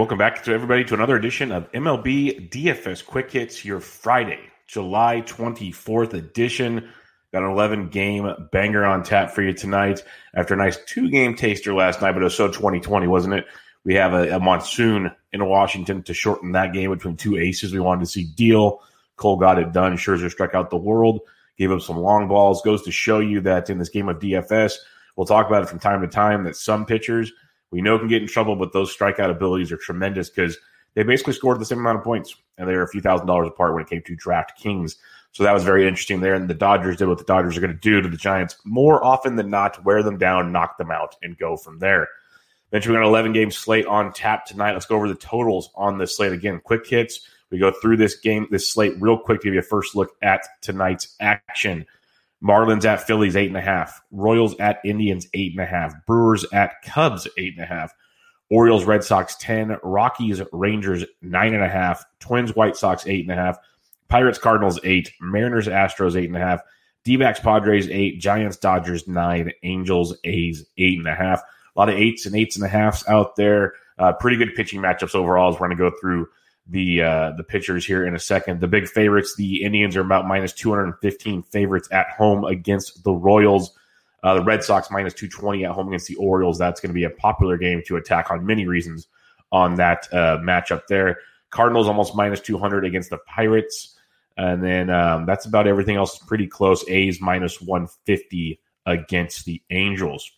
Welcome back to everybody to another edition of MLB DFS Quick Hits, your Friday, July 24th edition. Got an 11 game banger on tap for you tonight after a nice two game taster last night, but it was so 2020, wasn't it? We have a, a monsoon in Washington to shorten that game between two aces we wanted to see deal. Cole got it done. Scherzer struck out the world, gave up some long balls. Goes to show you that in this game of DFS, we'll talk about it from time to time that some pitchers – we know can get in trouble, but those strikeout abilities are tremendous because they basically scored the same amount of points and they were a few thousand dollars apart when it came to DraftKings. So that was very interesting there. And the Dodgers did what the Dodgers are going to do to the Giants more often than not wear them down, knock them out, and go from there. Eventually, we got an 11 game slate on tap tonight. Let's go over the totals on this slate again. Quick hits. We go through this game, this slate real quick to give you a first look at tonight's action. Marlins at Phillies, eight and a half. Royals at Indians, eight and a half. Brewers at Cubs, eight and a half. Orioles, Red Sox, 10. Rockies, Rangers, nine and a half. Twins, White Sox, eight and a half. Pirates, Cardinals, eight. Mariners, Astros, eight and a half. D backs, Padres, eight. Giants, Dodgers, nine. Angels, A's, eight and a half. A lot of eights and eights and a halfs out there. Uh, pretty good pitching matchups overall as we're going to go through the uh, the pitchers here in a second. The big favorites, the Indians are about minus 215 favorites at home against the Royals. Uh, the Red Sox minus 220 at home against the Orioles. That's going to be a popular game to attack on many reasons on that uh, matchup there. Cardinals almost minus 200 against the Pirates. And then um, that's about everything else is pretty close. A's minus 150 against the Angels.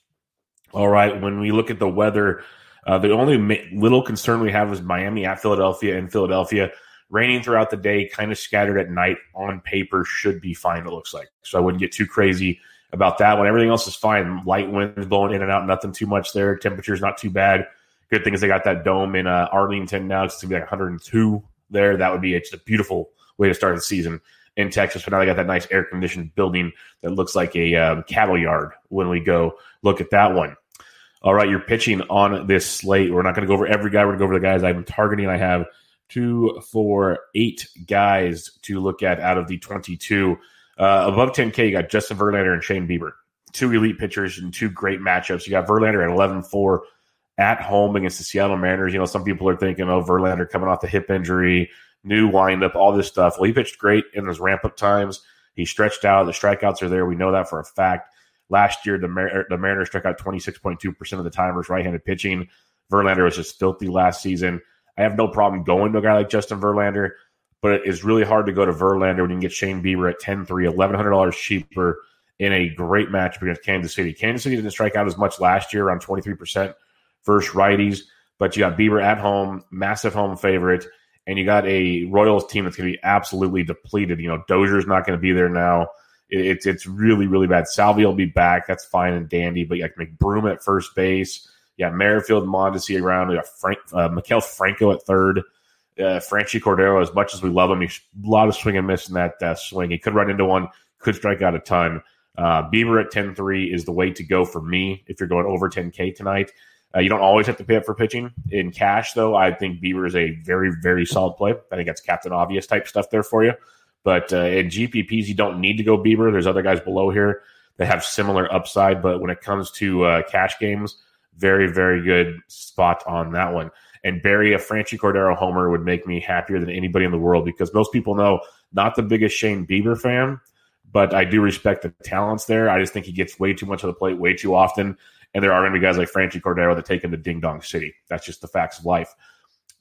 All right. When we look at the weather, uh, the only ma- little concern we have is Miami at Philadelphia and Philadelphia. Raining throughout the day, kind of scattered at night on paper should be fine, it looks like. So I wouldn't get too crazy about that one. Everything else is fine. Light winds blowing in and out, nothing too much there. Temperature's not too bad. Good thing is they got that dome in uh, Arlington now. It's going to be like 102 there. That would be just a beautiful way to start the season in Texas. But now they got that nice air conditioned building that looks like a um, cattle yard when we go look at that one. All right, you're pitching on this slate. We're not going to go over every guy. We're going to go over the guys I'm targeting. I have two, four, eight guys to look at out of the 22. Uh, above 10K, you got Justin Verlander and Shane Bieber. Two elite pitchers and two great matchups. You got Verlander at 11 4 at home against the Seattle Mariners. You know, some people are thinking, oh, Verlander coming off the hip injury, new windup, all this stuff. Well, he pitched great in those ramp up times. He stretched out. The strikeouts are there. We know that for a fact. Last year, the, Mar- the Mariners struck out 26.2% of the time versus right handed pitching. Verlander was just filthy last season. I have no problem going to a guy like Justin Verlander, but it's really hard to go to Verlander when you can get Shane Bieber at 10 3, $1,100 cheaper in a great matchup against Kansas City. Kansas City didn't strike out as much last year, around 23% versus righties, but you got Bieber at home, massive home favorite, and you got a Royals team that's going to be absolutely depleted. You know, Dozier's not going to be there now. It's it's really really bad. Salvi will be back. That's fine and dandy. But you have McBroom at first base. Yeah, Merrifield, Mondesi around. We got Frank, uh, Maikel Franco at third. Uh, Franchy Cordero, as much as we love him, he's a lot of swing and miss in that uh, swing. He could run into one, could strike out a ton. Uh, Bieber at 10 3 is the way to go for me if you're going over 10K tonight. Uh, you don't always have to pay up for pitching. In cash, though, I think Bieber is a very, very solid play. I think that's Captain Obvious type stuff there for you. But uh, in GPPs, you don't need to go Bieber. There's other guys below here that have similar upside. But when it comes to uh, cash games, very, very good spot on that one. And Barry, a Franchy Cordero homer would make me happier than anybody in the world because most people know not the biggest Shane Bieber fan, but I do respect the talents there. I just think he gets way too much of the plate way too often. And there are going to be guys like Franchy Cordero that take him to Ding Dong City. That's just the facts of life.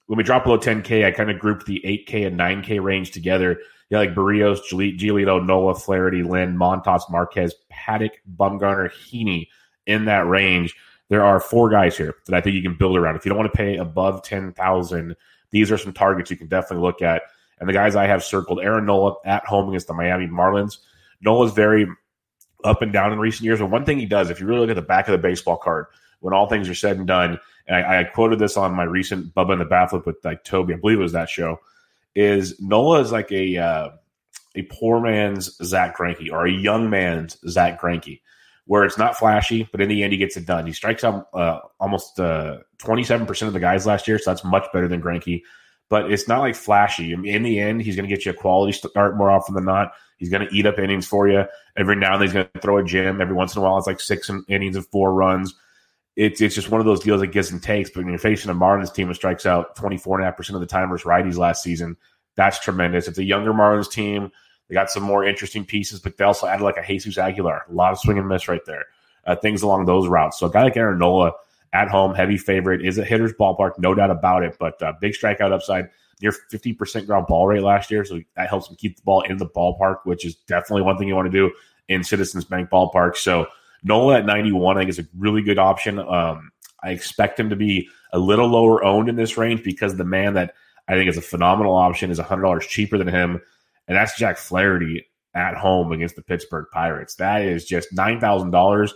When we drop below 10K, I kind of grouped the 8K and 9K range together yeah, like Berrios, Giolito, Nola, Flaherty, Lynn, Montas, Marquez, Paddack, Bumgarner, Heaney in that range. There are four guys here that I think you can build around. If you don't want to pay above ten thousand, these are some targets you can definitely look at. And the guys I have circled: Aaron Nola at home against the Miami Marlins. Nola's very up and down in recent years, but one thing he does, if you really look at the back of the baseball card, when all things are said and done, and I, I quoted this on my recent Bubba in the Bathroom with like Toby, I believe it was that show is Nola is like a uh, a poor man's Zack Greinke or a young man's Zack Greinke, where it's not flashy, but in the end he gets it done. He strikes out uh, almost uh, twenty seven percent of the guys last year, so that's much better than Greinke. But it's not like flashy. In the end, he's going to get you a quality start more often than not. He's going to eat up innings for you. Every now and then he's going to throw a gem. Every once in a while, it's like six innings of four runs. It's it's just one of those deals that gives and takes. But when you're facing a Marlins team that strikes out 24.5% of the time versus righties last season, that's tremendous. It's a younger Marlins team. They got some more interesting pieces, but they also added like a Jesus Aguilar, a lot of swing and miss right there, uh, things along those routes. So a guy like Aaron Nola at home, heavy favorite, is a hitter's ballpark, no doubt about it. But uh, big strikeout upside, near 50% ground ball rate last year. So that helps him keep the ball in the ballpark, which is definitely one thing you want to do in Citizens Bank Ballpark. So Nola at 91, I think is a really good option. Um, I expect him to be a little lower owned in this range because the man that I think is a phenomenal option is $100 cheaper than him, and that's Jack Flaherty at home against the Pittsburgh Pirates. That is just $9,000.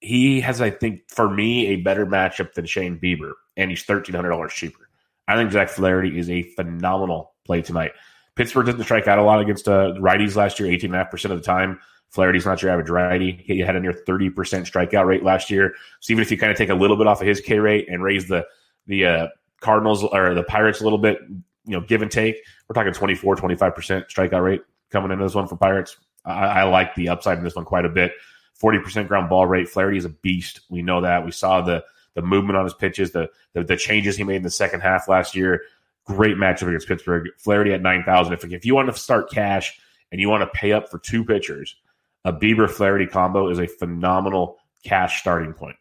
He has, I think, for me, a better matchup than Shane Bieber, and he's $1,300 cheaper. I think Jack Flaherty is a phenomenal play tonight. Pittsburgh didn't strike out a lot against uh, righties last year, 18.5% of the time. Flaherty's not your average righty. He had a near 30% strikeout rate last year. So even if you kind of take a little bit off of his K rate and raise the the uh, Cardinals or the Pirates a little bit, you know, give and take, we're talking 24, 25% strikeout rate coming into this one for Pirates. I, I like the upside in this one quite a bit. 40% ground ball rate. Flaherty is a beast. We know that. We saw the the movement on his pitches, the, the, the changes he made in the second half last year. Great matchup against Pittsburgh. Flaherty at 9,000. If, if you want to start cash and you want to pay up for two pitchers – a Bieber Flaherty combo is a phenomenal cash starting point.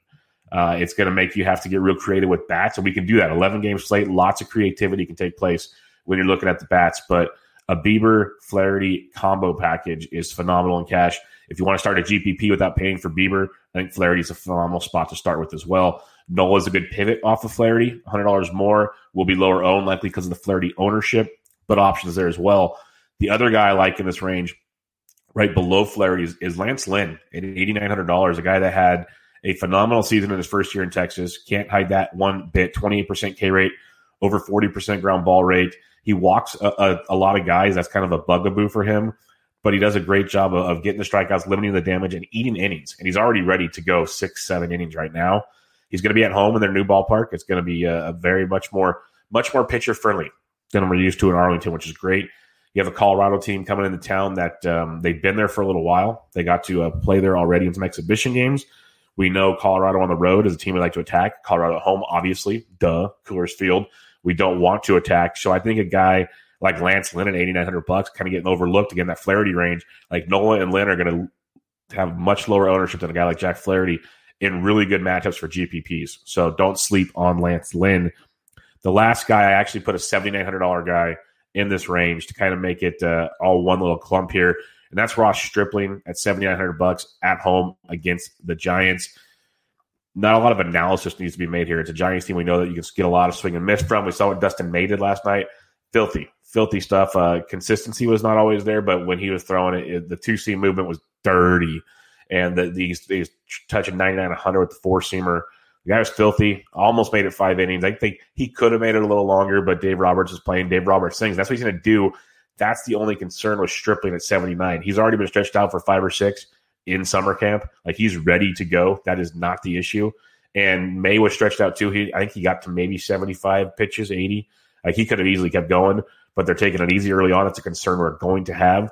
Uh, it's going to make you have to get real creative with bats, and we can do that. 11 game slate, lots of creativity can take place when you're looking at the bats. But a Bieber Flaherty combo package is phenomenal in cash. If you want to start a GPP without paying for Bieber, I think Flaherty is a phenomenal spot to start with as well. Nola is a good pivot off of Flaherty. $100 more will be lower owned, likely because of the Flaherty ownership, but options there as well. The other guy I like in this range right below Flaherty is, is Lance Lynn at $8,900, a guy that had a phenomenal season in his first year in Texas. Can't hide that one bit. 28% K rate, over 40% ground ball rate. He walks a, a, a, lot of guys. That's kind of a bugaboo for him, but he does a great job of, of, getting the strikeouts, limiting the damage, and eating innings. And he's already ready to go six, seven innings right now. He's going to be at home in their new ballpark. It's going to be a, a very much more, much more pitcher friendly than we're used to in Arlington, which is great. You have a Colorado team coming into town that um, they've been there for a little while. They got to uh, play there already in some exhibition games. We know Colorado on the road is a team we like to attack. Colorado at home, obviously, duh, Coors Field. We don't want to attack. So I think a guy like Lance Lynn at 8,900 bucks, kind of getting overlooked again, that Flaherty range, like Nola and Lynn are going to have much lower ownership than a guy like Jack Flaherty in really good matchups for GPPs. So don't sleep on Lance Lynn. The last guy, I actually put a $7,900 guy in this range to kind of make it uh, all one little clump here. And that's Ross Stripling at 7,900 bucks at home against the Giants. Not a lot of analysis needs to be made here. It's a Giants team we know that you can get a lot of swing and miss from. We saw what Dustin May did last night. Filthy, filthy stuff. Uh, consistency was not always there, but when he was throwing it, it the two seam movement was dirty. And the, these, these touching 9900 with the four seamer the guy was filthy. Almost made it five innings. I think he could have made it a little longer, but Dave Roberts is playing. Dave Roberts sings. That's what he's going to do. That's the only concern with Stripling at 79. He's already been stretched out for five or six in summer camp. Like he's ready to go. That is not the issue. And May was stretched out too. He, I think he got to maybe 75 pitches, 80. Like he could have easily kept going, but they're taking it easy early on. It's a concern we're going to have.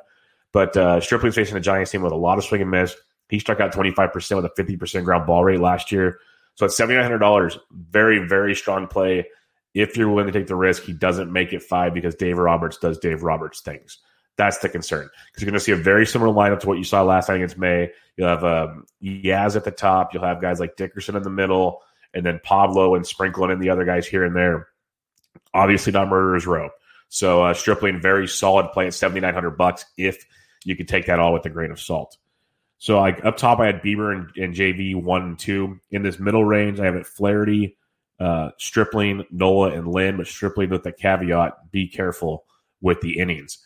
But uh, Stripling's facing the Giants team with a lot of swing and miss. He struck out 25% with a 50% ground ball rate last year. So at seventy nine hundred dollars, very very strong play. If you're willing to take the risk, he doesn't make it five because Dave Roberts does Dave Roberts things. That's the concern because you're going to see a very similar lineup to what you saw last night against May. You'll have um, Yaz at the top. You'll have guys like Dickerson in the middle, and then Pablo and sprinkling in the other guys here and there. Obviously, not Murderer's Row. So uh, Stripling, very solid play at seventy nine hundred bucks. If you can take that all with a grain of salt. So like up top, I had Bieber and, and JV one and two. In this middle range, I have it Flaherty, uh, Stripling, Nola, and Lynn. But Stripling with the caveat: be careful with the innings.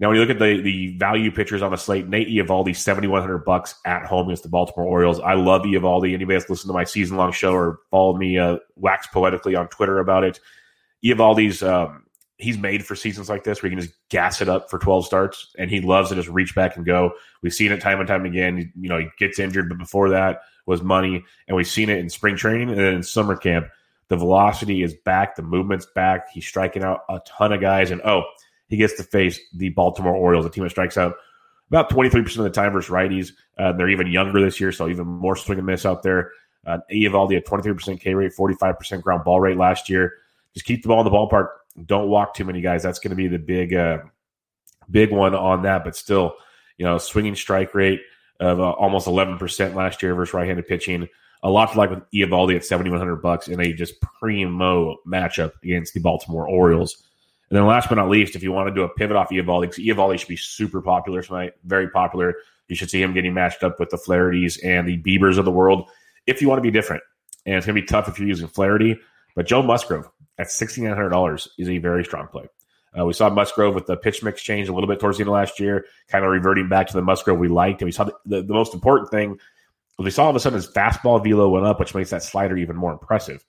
Now, when you look at the the value pitchers on the slate, Nate Eovaldi, seventy one hundred bucks at home against the Baltimore Orioles. I love Eovaldi. Anybody that's listened to my season long show or followed me uh, wax poetically on Twitter about it, Eovaldi's um, he's made for seasons like this where he can just gas it up for 12 starts and he loves to just reach back and go. We've seen it time and time again. You know, he gets injured, but before that was money. And we've seen it in spring training and then in summer camp. The velocity is back, the movement's back. He's striking out a ton of guys. And oh, he gets to face the Baltimore Orioles, a team that strikes out about 23% of the time versus righties. Uh, they're even younger this year, so even more swing and miss out there. Uh, Eovaldi at 23% K rate, 45% ground ball rate last year. Just keep the ball in the ballpark. Don't walk too many guys. That's going to be the big, uh, big one on that. But still, you know, swinging strike rate of uh, almost 11% last year versus right-handed pitching. A lot to like with Eovaldi at 7,100 bucks in a just primo matchup against the Baltimore Orioles. And then last but not least, if you want to do a pivot off Eovaldi, because should be super popular tonight, very popular. You should see him getting matched up with the Flahertys and the Biebers of the world if you want to be different. And it's going to be tough if you're using Flaherty. But Joe Musgrove at $6,900 is a very strong play. Uh, we saw Musgrove with the pitch mix change a little bit towards the end of last year, kind of reverting back to the Musgrove we liked. And we saw the, the, the most important thing was we saw all of a sudden his fastball velo went up, which makes that slider even more impressive.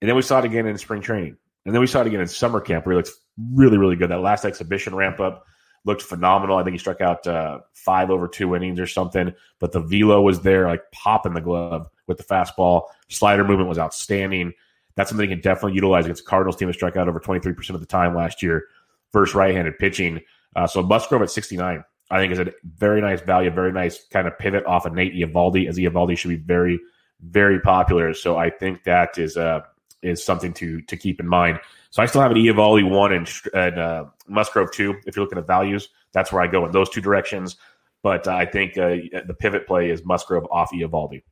And then we saw it again in spring training. And then we saw it again in summer camp where he looks really, really good. That last exhibition ramp up looked phenomenal. I think he struck out uh, five over two innings or something, but the velo was there, like popping the glove with the fastball. Slider movement was outstanding. That's something he can definitely utilize against the Cardinals team that struck out over 23% of the time last year versus right-handed pitching. Uh, so Musgrove at 69, I think is a very nice value, very nice kind of pivot off of Nate Eovaldi, as Eovaldi should be very, very popular. So I think that is uh, is something to to keep in mind. So I still have an Eovaldi one and, and uh, Musgrove two. If you're looking at values, that's where I go in those two directions. But uh, I think uh, the pivot play is Musgrove off Eovaldi.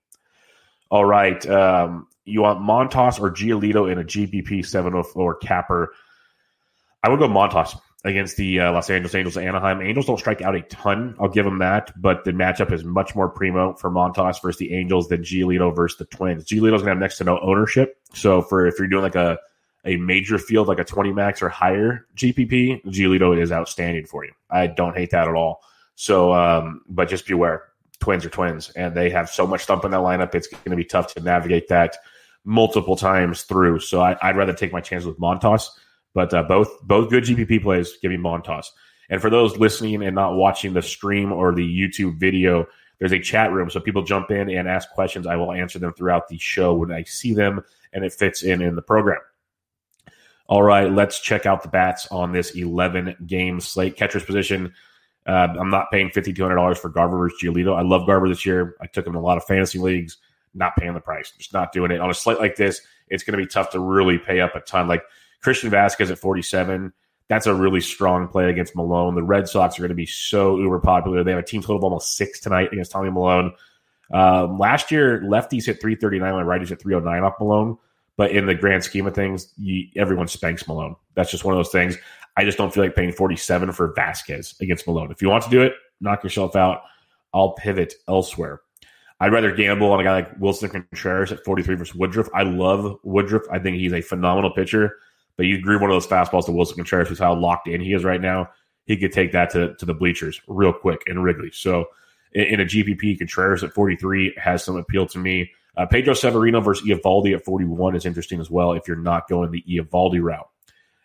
All right, um, you want Montas or Giolito in a GPP 704 capper? I would go Montas against the uh, Los Angeles Angels Anaheim. Angels don't strike out a ton. I'll give them that, but the matchup is much more primo for Montas versus the Angels than Giolito versus the Twins. Giolito's gonna have next to no ownership. So for if you're doing like a a major field like a 20 max or higher GPP, Giolito is outstanding for you. I don't hate that at all. So, um, but just beware, twins are twins, and they have so much thump in that lineup. It's going to be tough to navigate that multiple times through. So I, would rather take my chances with Montas. But uh, both both good GPP plays. Give me Montas. And for those listening and not watching the stream or the YouTube video, there's a chat room, so people jump in and ask questions. I will answer them throughout the show when I see them, and it fits in in the program. All right, let's check out the bats on this 11 game slate. Catcher's position. Uh, I'm not paying $5,200 for Garver versus Giolito. I love Garver this year. I took him in a lot of fantasy leagues. Not paying the price. Just not doing it. On a slate like this, it's going to be tough to really pay up a ton. Like Christian Vasquez at 47, that's a really strong play against Milone. The Red Sox are going to be so uber popular. They have a team total of almost six tonight against Tommy Milone. Um, last year, lefties hit 339 when righties hit 309 off Milone. But in the grand scheme of things, you, everyone spanks Milone. That's just one of those things. I just don't feel like paying 47 for Vasquez against Milone. If you want to do it, knock yourself out. I'll pivot elsewhere. I'd rather gamble on a guy like Willson Contreras at 43 versus Woodruff. I love Woodruff. I think he's a phenomenal pitcher. But you agree one of those fastballs to Willson Contreras, who's how locked in he is right now. He could take that to, to the bleachers real quick in Wrigley. So in, in a GPP, Contreras at 43 has some appeal to me. Uh, Pedro Severino versus Eovaldi at 41 is interesting as well if you're not going the Eovaldi route.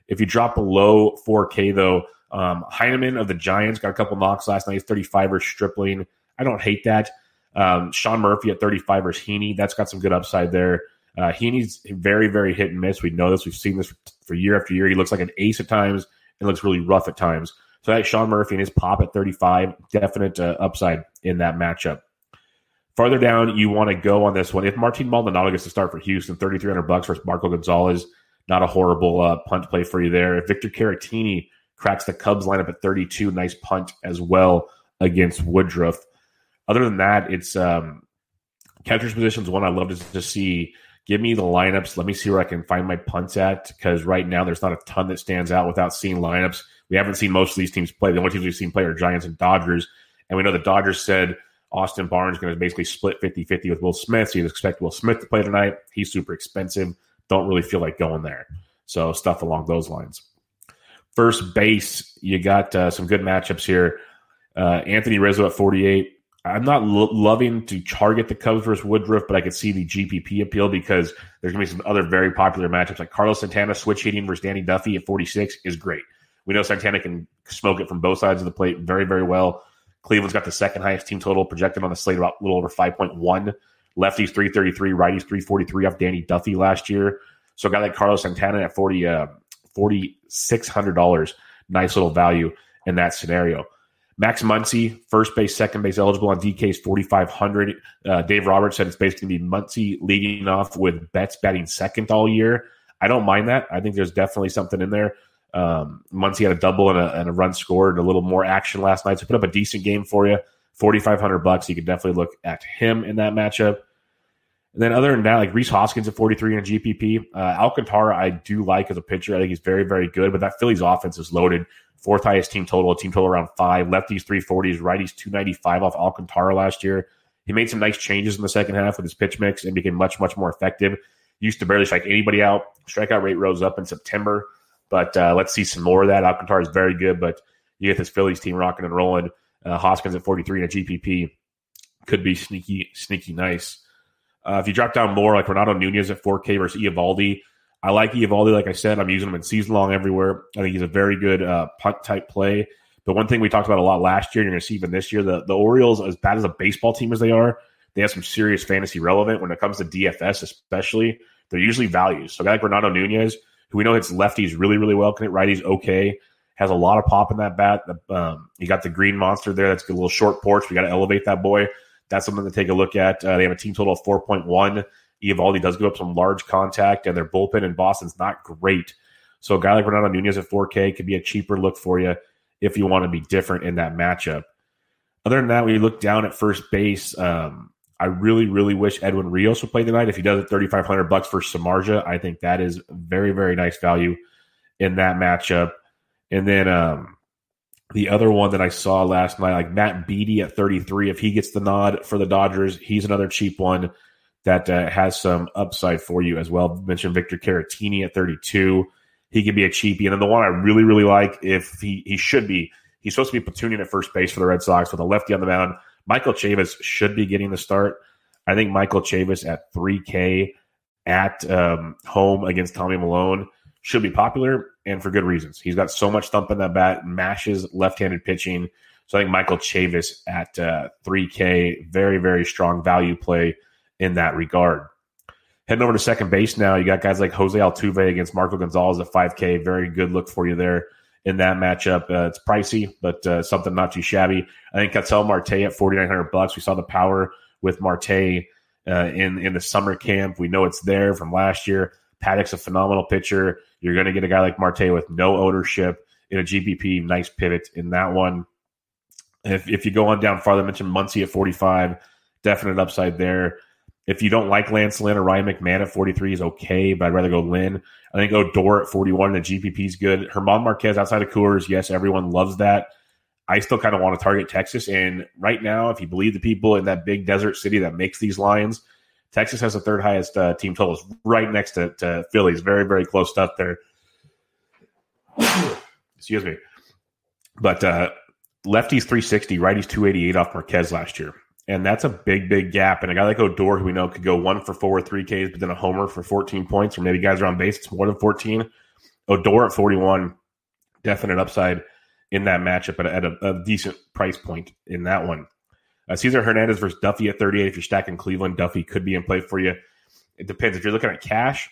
If you drop below 4K, though, um, Heineman of the Giants got a couple knocks last night. He's 35 or Stripling. I don't hate that. Um, Sean Murphy at 35 versus Heaney. That's got some good upside there. Uh, Heaney's very, very hit and miss. We know this. We've seen this for, year after year. He looks like an ace at times and looks really rough at times. So that Sean Murphy and his pop at 35, definite uh, upside in that matchup. Farther down, you want to go on this one. If Martin Maldonado gets to start for Houston, 3300 bucks versus Marco Gonzalez, not a horrible uh, punt play for you there. If Victor Caratini cracks the Cubs lineup at 32, nice punt as well against Woodruff. Other than that, it's um, catcher's positions one I love to, to see. Give me the lineups. Let me see where I can find my punts at because right now there's not a ton that stands out without seeing lineups. We haven't seen most of these teams play. The only teams we've seen play are Giants and Dodgers. And we know the Dodgers said Austin Barnes is going to basically split 50 50 with Will Smith. So you expect Will Smith to play tonight. He's super expensive don't really feel like going there. So stuff along those lines. First base, you got uh, some good matchups here. Uh, Anthony Rizzo at 48. I'm not lo- loving to target the Cubs versus Woodruff, but I could see the GPP appeal because there's going to be some other very popular matchups like Carlos Santana switch hitting versus Danny Duffy at 46 is great. We know Santana can smoke it from both sides of the plate very, very well. Cleveland's got the second highest team total projected on the slate, about a little over 5.1. Lefties 333, righties 343 off Danny Duffy last year. So a guy like Carlos Santana at 40, uh, $4,600, nice little value in that scenario. Max Muncy, first base, second base eligible on DK's 4,500. Uh, Dave Roberts said it's basically going to be Muncy leading off with Betts batting second all year. I don't mind that. I think there's definitely something in there. Um, Muncy had a double and a, and a run scored, and a little more action last night. So put up a decent game for you. 4,500 bucks. You could definitely look at him in that matchup. And then other than that, like Rhys Hoskins at 43 in a GPP. Uh, Alcantara, I do like as a pitcher. I think he's very, very good, but that Phillies offense is loaded. Fourth highest team total, a team total around five. Lefties 340s, righties 295 off Alcantara last year. He made some nice changes in the second half with his pitch mix and became much, much more effective. Used to barely strike anybody out. Strikeout rate rose up in September, but uh, let's see some more of that. Alcantara is very good, but you get this Phillies team rocking and rolling. Uh, Hoskins at 43 in a GPP could be sneaky, sneaky nice. Uh, if you drop down more, like Renato Nunez at 4K versus Eovaldi, I like Eovaldi. Like I said, I'm using him in season long everywhere. I think he's a very good uh, punt type play. But one thing we talked about a lot last year, and you're going to see even this year, the, the Orioles, as bad as a baseball team as they are, they have some serious fantasy relevant when it comes to DFS, especially. They're usually values. So a guy like Renato Nunez, who we know hits lefties really, really well, can hit righties okay, has a lot of pop in that bat. Um, you got the green monster there. That's a little short porch. We got to elevate that boy. That's something to take a look at. Uh, they have a team total of 4.1. Eovaldi does give up some large contact, and their bullpen in Boston's not great. So a guy like Renato Nunez at 4K could be a cheaper look for you if you want to be different in that matchup. Other than that, you look down at first base, um, I really, really wish Edwin Rios would play tonight. If he does at 3,500 bucks for Samardzija, I think that is very, very nice value in that matchup. And then um, the other one that I saw last night, like Matt Beaty at 33, if he gets the nod for the Dodgers, he's another cheap one that uh, has some upside for you as well. Mentioned Victor Caratini at 32. He could be a cheapie. And then the one I really, really like, if he, he should be, he's supposed to be platooning at first base for the Red Sox with a lefty on the mound. Michael Chavis should be getting the start. I think Michael Chavis at 3K at um, home against Tommy Milone should be popular and for good reasons. He's got so much thump in that bat, mashes left-handed pitching. So I think Michael Chavis at uh, 3K, very very strong value play in that regard. Heading over to second base now, you got guys like Jose Altuve against Marco Gonzalez at 5K. Very good look for you there in that matchup. Uh, it's pricey, but uh, something not too shabby. I think Ketel Marte at 4,900 bucks. We saw the power with Marte uh, in in the summer camp. We know it's there from last year. Paddack's a phenomenal pitcher. You're going to get a guy like Marte with no ownership in a GPP. Nice pivot in that one. If, if you go on down farther, I mentioned Muncy at 45, definite upside there. If you don't like Lance Lynn or Ryan McMahon at 43 is okay, but I'd rather go Lynn. I think Odor at 41 and the GPP is good. German Marquez outside of Coors, yes, everyone loves that. I still kind of want to target Texas. And right now, if you believe the people in that big desert city that makes these lines, Texas has the third highest uh, team totals, right next to, to Phillies. Very, very close stuff there. Excuse me. But uh, lefties 360, righties 288 off Marquez last year. And that's a big, big gap. And a guy like Odor, who we know could go one for four, or three Ks, but then a homer for 14 points, or maybe guys are on base, it's more than 14. Odor at 41, definite upside in that matchup at, a, a decent price point in that one. Uh, Cesar Hernandez versus Duffy at 38. If you're stacking Cleveland, Duffy could be in play for you. It depends. If you're looking at cash,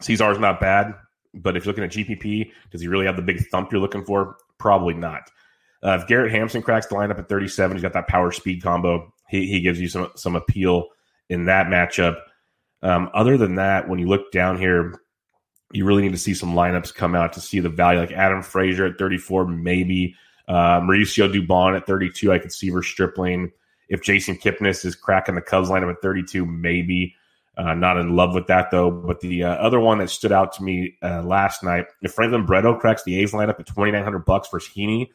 Cesar's not bad. But if you're looking at GPP, does he really have the big thump you're looking for? Probably not. Uh, if Garrett Hampson cracks the lineup at 37, he's got that power speed combo. He, he gives you some some appeal in that matchup. Um, other than that, when you look down here, you really need to see some lineups come out to see the value. Like Adam Frazier at 34, maybe. Uh, Mauricio Dubon at 32, I could see for Stripling. If Jason Kipnis is cracking the Cubs lineup at 32, maybe. Uh, not in love with that though. But the uh, other one that stood out to me uh, last night, if Franklin Barreto cracks the A's lineup at 2,900 bucks for Heaney,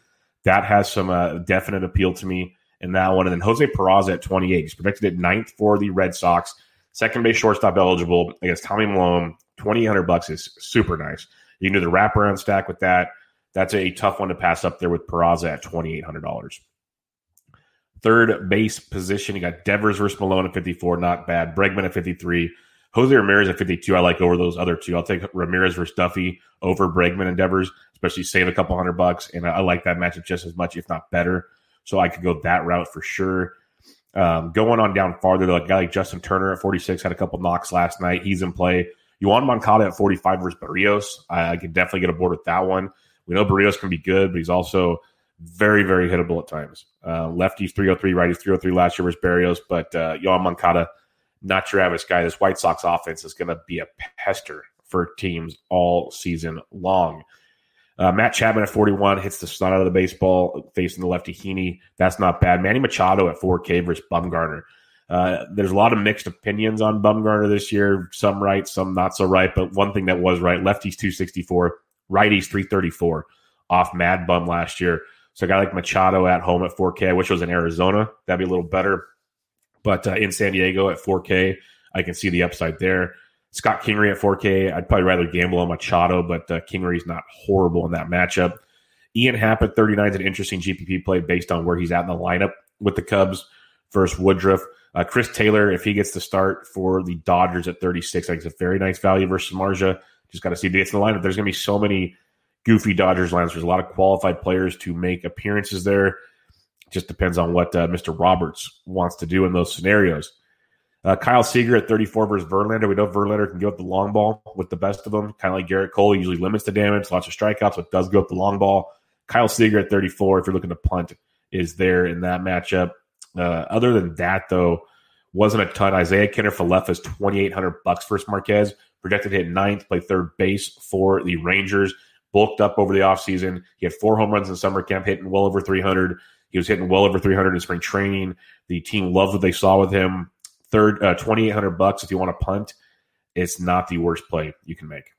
that has some uh, definite appeal to me in that one. And then Jose Peraza at 28. He's projected at ninth for the Red Sox. Second base shortstop eligible against Tommy Milone. 2,800 bucks is super nice. You can do the wraparound stack with that. That's a tough one to pass up there with Peraza at $2,800. Third base position, you got Devers versus Milone at 54, not bad. Bregman at 53. Jose Ramirez at 52, I like over those other two. I'll take Ramirez versus Duffy over Bregman and Devers, especially save a couple hundred bucks. And I like that matchup just as much, if not better. So I could go that route for sure. Um, going on down farther, though, a guy like Justin Turner at 46 had a couple knocks last night. He's in play. Yoan Moncada at 45 versus Berrios. I, I could definitely get aboard with that one. We know Berrios can be good, but he's also very, very hittable at times. Uh, lefties 303, righties 303 last year was Berrios, but uh, Yoan Moncada, not your average guy. This White Sox offense is going to be a pester for teams all season long. Uh, Matt Chapman at 41 hits the snot out of the baseball facing the lefty Heaney. That's not bad. Manny Machado at 4K versus Bumgarner. Uh, there's a lot of mixed opinions on Bumgarner this year. Some right, some not so right. But one thing that was right: lefties 264, righties 334 off Mad Bum last year. So a guy like Machado at home at 4K, which was in Arizona. That'd be a little better. But uh, in San Diego at 4K, I can see the upside there. Scott Kingery at 4K. I'd probably rather gamble on Machado, but uh, Kingery's not horrible in that matchup. Ian Happ at 39 is an interesting GPP play based on where he's at in the lineup with the Cubs versus Woodruff. Uh, Chris Taylor, if he gets the start for the Dodgers at 36, I think it's a very nice value versus Marja. Just got to see if he gets in the lineup. There's going to be so many goofy Dodgers lines. There's a lot of qualified players to make appearances there. Just depends on what uh, Mr. Roberts wants to do in those scenarios. Uh, Kyle Seager at 34 versus Verlander. We know Verlander can go up the long ball with the best of them, kind of like Gerrit Cole. Usually limits the damage, lots of strikeouts, but does go up the long ball. Kyle Seager at 34, if you're looking to punt, is there in that matchup. Uh, other than that, though, wasn't a ton. Isaiah Kiner-Falefa is 2,800 bucks versus Marquez. Projected to hit ninth, play third base for the Rangers. Bulked up over the offseason. He had four home runs in summer camp, hitting well over 300. He was hitting well over 300 in spring training. The team loved what they saw with him. Third, uh, 2,800 bucks if you want to punt. It's not the worst play you can make.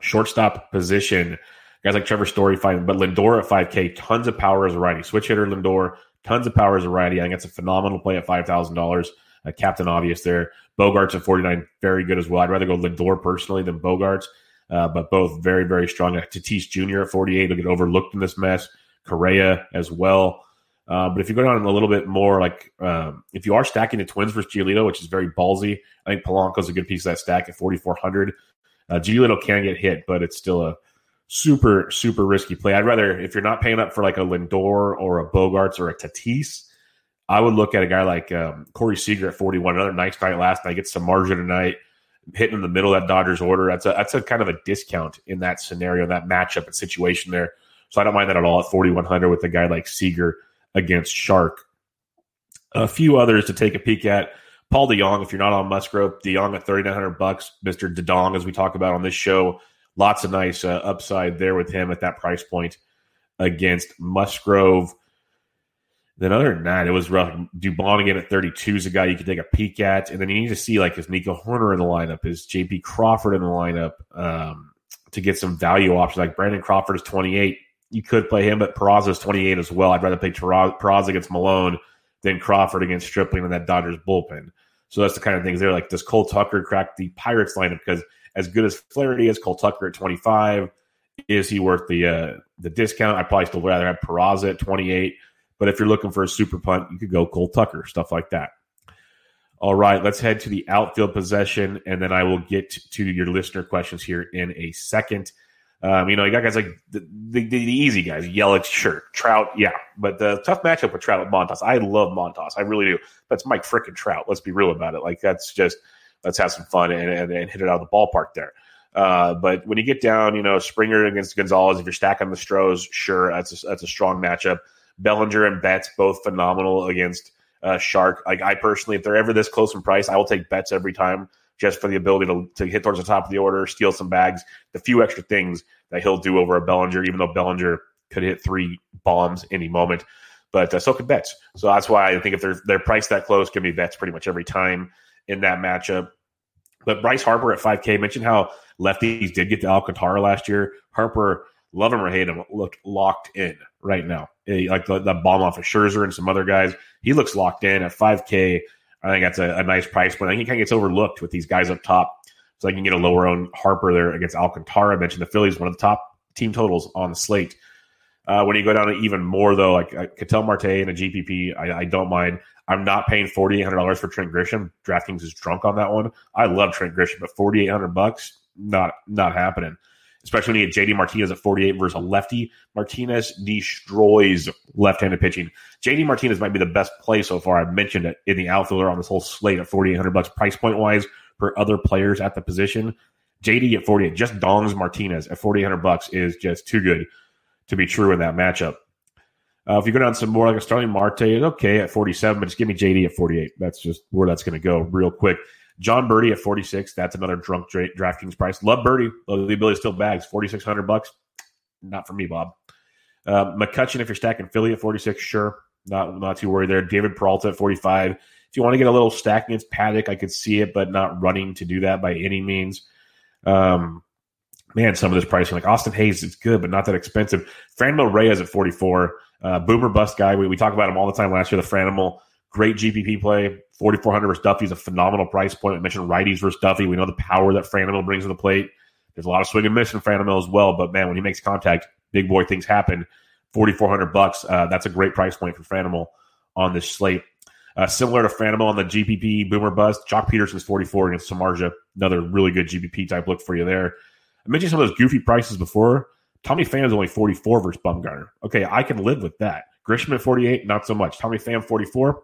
Shortstop position, guys like Trevor Story, fine, but Lindor at 5K, tons of power as a righty. Switch hitter Lindor, Tons of power as a righty. I think it's a phenomenal play at five thousand dollars. Uh, Captain Obvious there. Bogaerts at forty nine, very good as well. I'd rather go Lindor personally than Bogaerts, uh, but both very very strong. Tatis Jr. at forty eight will get overlooked in this mess. Correa as well. Uh, but if you go down a little bit more, like um, if you are stacking the Twins versus Giolito, which is very ballsy, I think Polanco's a good piece of that stack at 4,400. Uh, Giolito can get hit, but it's still a super super risky play. I'd rather if you're not paying up for like a Lindor or a Bogaerts or a Tatis, I would look at a guy like um, Corey Seager at 41. Another nice night last night. gets some margin tonight. Hitting in the middle of that Dodgers order. That's a that's a kind of a discount in that scenario, that matchup and situation there. So I don't mind that at all at 4100 with a guy like Seager against Shark. A few others to take a peek at. Paul DeJong, if you're not on Musgrove, DeJong at 3900 bucks. Mr. DeDong, as we talk about on this show, lots of nice uh, upside there with him at that price point against Musgrove. Then other than that, it was rough. Dubon again at 32 is a guy you could take a peek at. And then you need to see like is Nico Hoerner in the lineup? Is JP Crawford in the lineup um, to get some value options? Like Brandon Crawford is 28. You could play him, but Peraza is 28 as well. I'd rather play Peraza against Milone than Crawford against Stripling in that Dodgers bullpen. So that's the kind of things there. Like, does Cole Tucker crack the Pirates lineup? Because as good as Flaherty is, Cole Tucker at 25, is he worth the uh, the discount? I'd probably still rather have Peraza at 28. But if you're looking for a super punt, you could go Cole Tucker, stuff like that. All right, let's head to the outfield possession, and then I will get to your listener questions here in a second. Um, you know, you got guys like the, the, the easy guys, Yelich, sure, Trout, yeah, but the tough matchup with Trout Montas. I love Montas, I really do. That's Mike freaking Trout. Let's be real about it. Like that's just let's have some fun and, and, and hit it out of the ballpark there. Uh, but when you get down, you know, Springer against Gonzalez, if you're stacking the Stros, sure, that's a, that's a strong matchup. Bellinger and Betts both phenomenal against uh, Shark. Like I personally, if they're ever this close in price, I will take Betts every time just for the ability to, to hit towards the top of the order, steal some bags, the few extra things that he'll do over a Bellinger, even though Bellinger could hit three bombs any moment. But uh, so could Betts. So that's why I think if they're they're priced that close, can be Betts pretty much every time in that matchup. But Bryce Harper at 5K mentioned how lefties did get to Alcantara last year. Harper, love him or hate him, looked locked in right now. Like the, the bomb off of Scherzer and some other guys, he looks locked in at 5K. I think that's a, a nice price point. I think he kind of gets overlooked with these guys up top. So I can get a lower own Harper there against Alcantara. I mentioned the Phillies, one of the top team totals on the slate. Uh, when you go down to even more, though, like uh, Ketel Marte and a GPP, I, I don't mind. I'm not paying forty eight hundred dollars for Trent Grisham. DraftKings is drunk on that one. I love Trent Grisham, but forty eight hundred bucks, not not happening. Especially when you get JD Martinez at 48 versus a lefty. Martinez destroys left-handed pitching. JD Martinez might be the best play so far. I've mentioned it in the outfielder on this whole slate at 4,800 bucks price point wise for other players at the position. JD at 48, just dongs Martinez at 4,800 bucks is just too good to be true in that matchup. Uh, if you go down some more, like a Starling Marte, okay at 47, but just give me JD at 48. That's just where that's going to go real quick. Jon Berti at 46. That's another drunk dra- DraftKings price. Love Berti. Love the ability to steal bags. 4,600 bucks. Not for me, Bob. Uh, McCutchen, if you're stacking Philly at 46, sure. Not not too worried there. David Peralta at 45. If you want to get a little stack against Paddack, I could see it, but not running to do that by any means. Um, man, some of this pricing, like Austin Hays, is good, but not that expensive. Franmil Reyes at 44. Uh, boomer bust guy. We, we talk about him all the time last year. The Franimal, great GPP play. 4,400 versus Duffy is a phenomenal price point. I mentioned righties versus Duffy. We know the power that Franimal brings to the plate. There's a lot of swing and miss in Franimal as well, but man, when he makes contact, big boy things happen. 4,400 bucks. Uh, that's a great price point for Franimal on this slate. Uh, similar to Franimal on the GPP boomer bust, Joc Pederson's 44 against Samardzija. Another really good GPP type look for you there. I mentioned some of those goofy prices before. Tommy Pham is only 44 versus Bumgarner. Okay, I can live with that. Grisham at 48, not so much. Tommy Pham 44,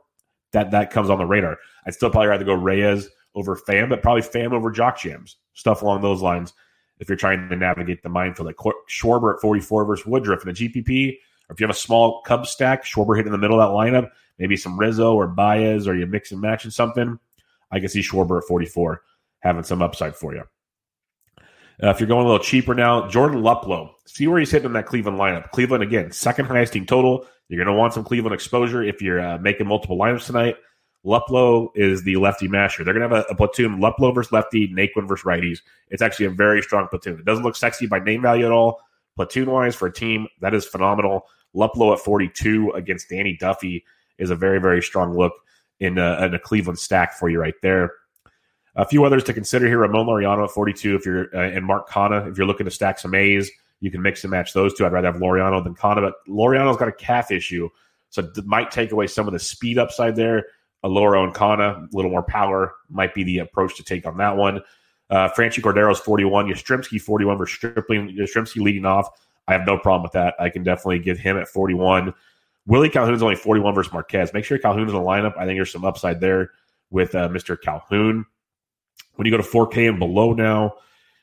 that that comes on the radar. I'd still probably rather go Reyes over Pham, but probably Pham over Jock Jams. Stuff along those lines if you're trying to navigate the minefield. Like Schwarber at 44 versus Woodruff in a GPP, or if you have a small Cub stack, Schwarber hit in the middle of that lineup, maybe some Rizzo or Baez, or you mix and match and something. I can see Schwarber at 44 having some upside for you. Uh, if you're going a little cheaper now, Jordan Luplow. See where he's hitting in that Cleveland lineup. Cleveland, again, second highest team total. You're going to want some Cleveland exposure if you're uh, making multiple lineups tonight. Luplow is the lefty masher. They're going to have a, a, platoon Luplow versus lefty, Naquin versus righties. It's actually a very strong platoon. It doesn't look sexy by name value at all. Platoon wise, for a team, that is phenomenal. Luplow at 42 against Danny Duffy is a very, very strong look in a, in a Cleveland stack for you right there. A few others to consider here: Ramon Laureano at 42. If you're uh, and Mark Canha, if you're looking to stack some A's, you can mix and match those two. I'd rather have Laureano than Canha, but Laureano's got a calf issue, so it might take away some of the speed upside there. A lower on Canha, a little more power might be the approach to take on that one. Uh, Franchy Cordero's 41, Yastrzemski 41 for Stripling. Yastrzemski leading off. I have no problem with that. I can definitely give him at 41. Willie Calhoun's only 41 versus Marquez. Make sure Calhoun's in the lineup. I think there's some upside there with uh, Mr. Calhoun. When you go to 4K and below now,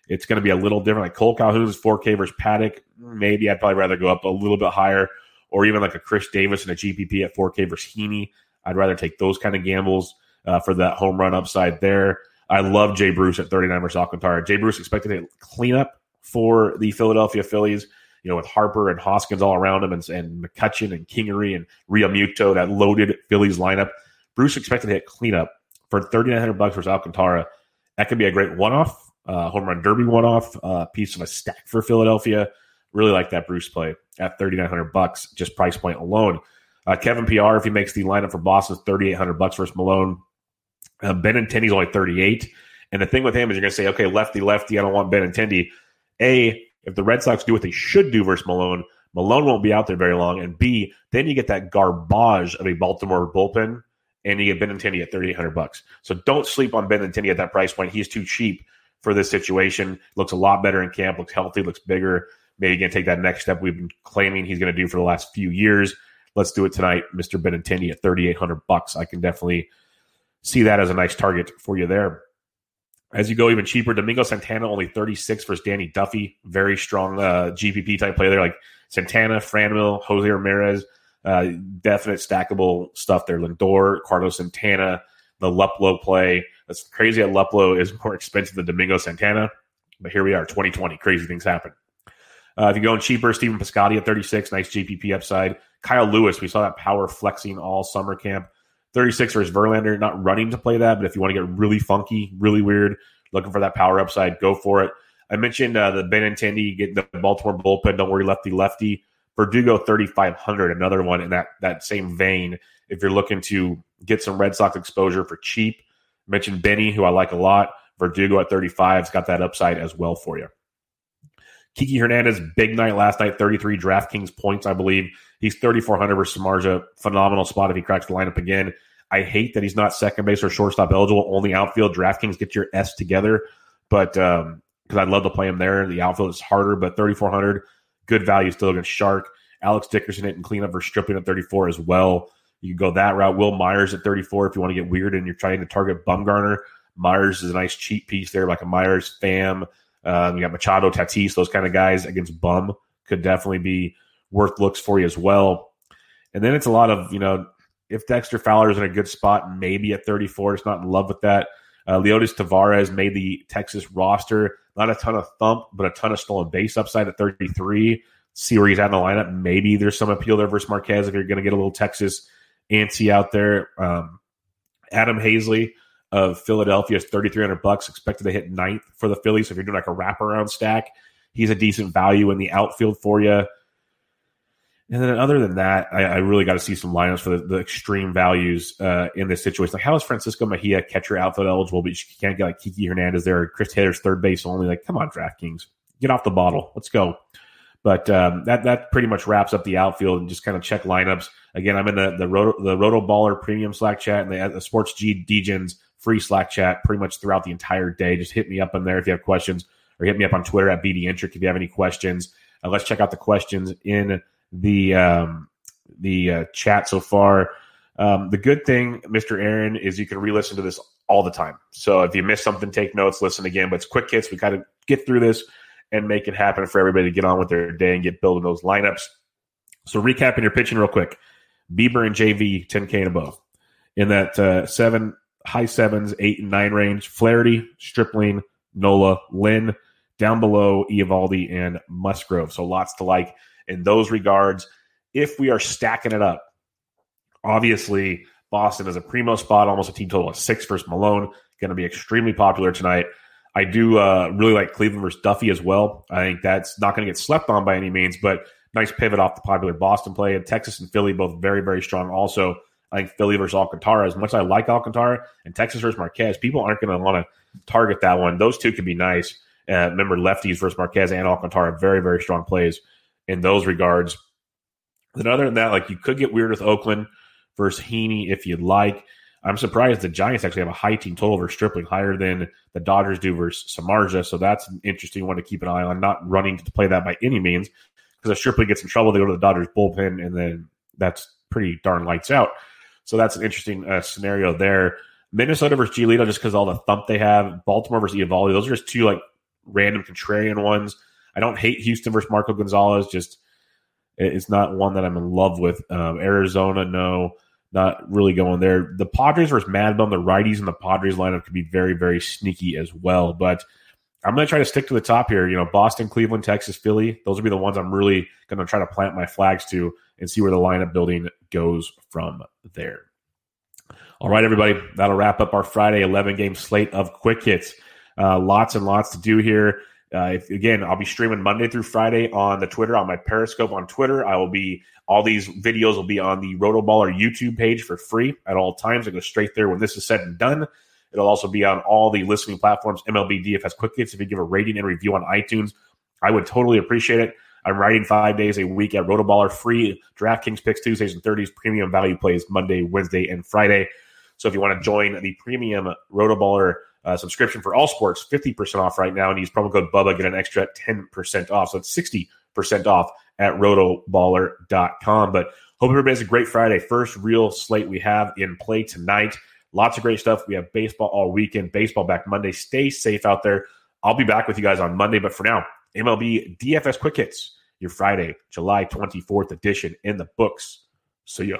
it's going to be a little different. Like Cole Calhoun's 4K versus Paddack. Maybe I'd probably rather go up a little bit higher, or even like a Chris Davis and a GPP at 4K versus Heaney. I'd rather take those kind of gambles uh, for that home run upside there. I love Jay Bruce at 39 versus Alcantara. Jay Bruce expected to clean up for the Philadelphia Phillies, you know, with Harper and Hoskins all around him and, and McCutchen and Kingery and Realmuto, that loaded Phillies lineup. Bruce expected to hit cleanup for 3900 bucks versus Alcantara. That could be a great one off, uh, home run derby one off, uh, piece of a stack for Philadelphia. Really like that Bruce play at 3900 bucks, just price point alone. Uh, Kevin Pillar, if he makes the lineup for Boston, 3800 bucks versus Milone. Uh, Benintendi's only 38. And the thing with him is you're going to say, okay, lefty, lefty, I don't want ben Benintendi. A, if the Red Sox do what they should do versus Milone, Milone won't be out there very long. And B, then you get that garbage of a Baltimore bullpen, and you get Benintendi at 3800 bucks. So don't sleep on Benintendi at that price point. He's too cheap for this situation. Looks a lot better in camp, looks healthy, looks bigger. Maybe going to take that next step we've been claiming he's going to do for the last few years. Let's do it tonight, Mr. Benintendi at 3800 bucks. I can definitely see that as a nice target for you there. As you go even cheaper, Domingo Santana only 36 versus Danny Duffy. Very strong uh, GPP type player there. Like Santana, Franmil, Jose Ramirez, uh, definite stackable stuff there. Lindor, Carlos Santana, the Luplow play. That's crazy that Luplow is more expensive than Domingo Santana. But here we are, 2020. Crazy things happen. Uh, if you're going cheaper, Stephen Piscotty at 36, nice GPP upside. Kyle Lewis, we saw that power flexing all summer camp. 36 versus Verlander, not running to play that, but if you want to get really funky, really weird, looking for that power upside, go for it. I mentioned uh, the Benintendi getting the Baltimore bullpen. Don't worry, lefty lefty. Verdugo 3,500, another one in that that same vein. If you're looking to get some Red Sox exposure for cheap, I mentioned Benny, who I like a lot. Verdugo at 35 has got that upside as well for you. Kiki Hernandez, big night last night, 33 DraftKings points, I believe. He's 3,400 versus Samardzija. Phenomenal spot if he cracks the lineup again. I hate that he's not second base or shortstop eligible, only outfield. DraftKings get your S together, but because um, I'd love to play him there. The outfield is harder, but 3,400, good value still against Shark. Alex Dickerson hitting cleanup for Stripling at 34 as well. You can go that route. Wil Myers at 34 if you want to get weird and you're trying to target Bumgarner. Myers is a nice cheap piece there, like a Myers, Pham. Um, you got Machado, Tatis, those kind of guys against Bum could definitely be worth looks for you as well. And then it's a lot of, you know, if Dexter Fowler is in a good spot, maybe at 34, it's not in love with that. Uh, Leody Taveras made the Texas roster. Not a ton of thump, but a ton of stolen base upside at 33. See where he's at in the lineup. Maybe there's some appeal there versus Marquez if you're going to get a little Texas antsy out there. Um, Adam Haseley of Philadelphia is 3,300 bucks, expected to hit ninth for the Phillies. So if you're doing like a wraparound stack, he's a decent value in the outfield for you. And then other than that, I, I really got to see some lineups for the, the extreme values uh, in this situation. Like, how is Francisco Mejia catcher outfield eligible, but you can't get like Kiki Hernandez there, Chris Taylor's third base only? Like, come on, DraftKings, get off the bottle. Let's go. But um, that that pretty much wraps up the outfield and just kind of check lineups. Again, I'm in the the Roto, the Roto Baller Premium Slack chat and the, the Sports G Degens free Slack chat pretty much throughout the entire day. Just hit me up in there if you have questions, or hit me up on Twitter at BDintric if you have any questions. Uh, let's check out the questions in the um, the uh, chat so far. Um, the good thing, Mr. Aaron, is you can re-listen to this all the time. So if you miss something, take notes, listen again. But it's quick hits. We kind of get through this and make it happen for everybody to get on with their day and get building those lineups. So recapping your pitching real quick: Bieber and JV 10K and above in that uh, seven high sevens, eight and nine range. Flaherty, Stripling, Nola, Lynn. Down below, Eovaldi and Musgrove. So lots to like in those regards. If we are stacking it up, obviously Boston is a primo spot, almost a team total of six versus Milone. Going to be extremely popular tonight. I do uh, really like Cleveland versus Duffy as well. I think that's not going to get slept on by any means, but nice pivot off the popular Boston play. And Texas and Philly both very, very strong. Also, I think Philly versus Alcantara, as much as I like Alcantara and Texas versus Marquez, people aren't going to want to target that one. Those two could be nice. Uh, remember, lefties versus Marquez and Alcantara, very, very strong plays in those regards. Then other than that, like you could get weird with Oakland versus Heaney if you'd like. I'm surprised the Giants actually have a high team total versus Stripling, higher than the Dodgers do versus Samardzija. So that's an interesting one to keep an eye on. Not running to play that by any means, because if Stripling gets in trouble, they go to the Dodgers bullpen, and then that's pretty darn lights out. So that's an interesting uh, scenario there. Minnesota versus Giolito, just because all the thump they have. Baltimore versus Eovaldi, those are just two like random contrarian ones. I don't hate Houston versus Marco Gonzalez. Just it's not one that I'm in love with. Um, Arizona, no, not really going there. The Padres versus Mad Bum, the righties in the Padres lineup could be very, very sneaky as well. But I'm going to try to stick to the top here. You know, Boston, Cleveland, Texas, Philly. Those will be the ones I'm really going to try to plant my flags to and see where the lineup building goes from there. All right, everybody, that'll wrap up our Friday 11 game slate of quick hits. Uh, lots and lots to do here. Uh, if, again, I'll be streaming Monday through Friday on the Twitter, on my Periscope on Twitter. I will be, all these videos will be on the Rotoballer YouTube page for free at all times. I go straight there when this is said and done. It'll also be on all the listening platforms, MLB DFS Quick Hits. If you give a rating and review on iTunes, I would totally appreciate it. I'm writing five days a week at Rotoballer, free DraftKings picks Tuesdays and 30s, premium value plays Monday, Wednesday, and Friday. So if you want to join the premium Rotoballer uh, subscription for all sports, 50% off right now, and use promo code Bubba, get an extra 10% off. So it's 60% off at rotoballer.com. But hope everybody has a great Friday. First real slate we have in play tonight. Lots of great stuff. We have baseball all weekend, baseball back Monday. Stay safe out there. I'll be back with you guys on Monday. But for now, MLB DFS Quick Hits, your Friday, July 24th edition in the books. See ya.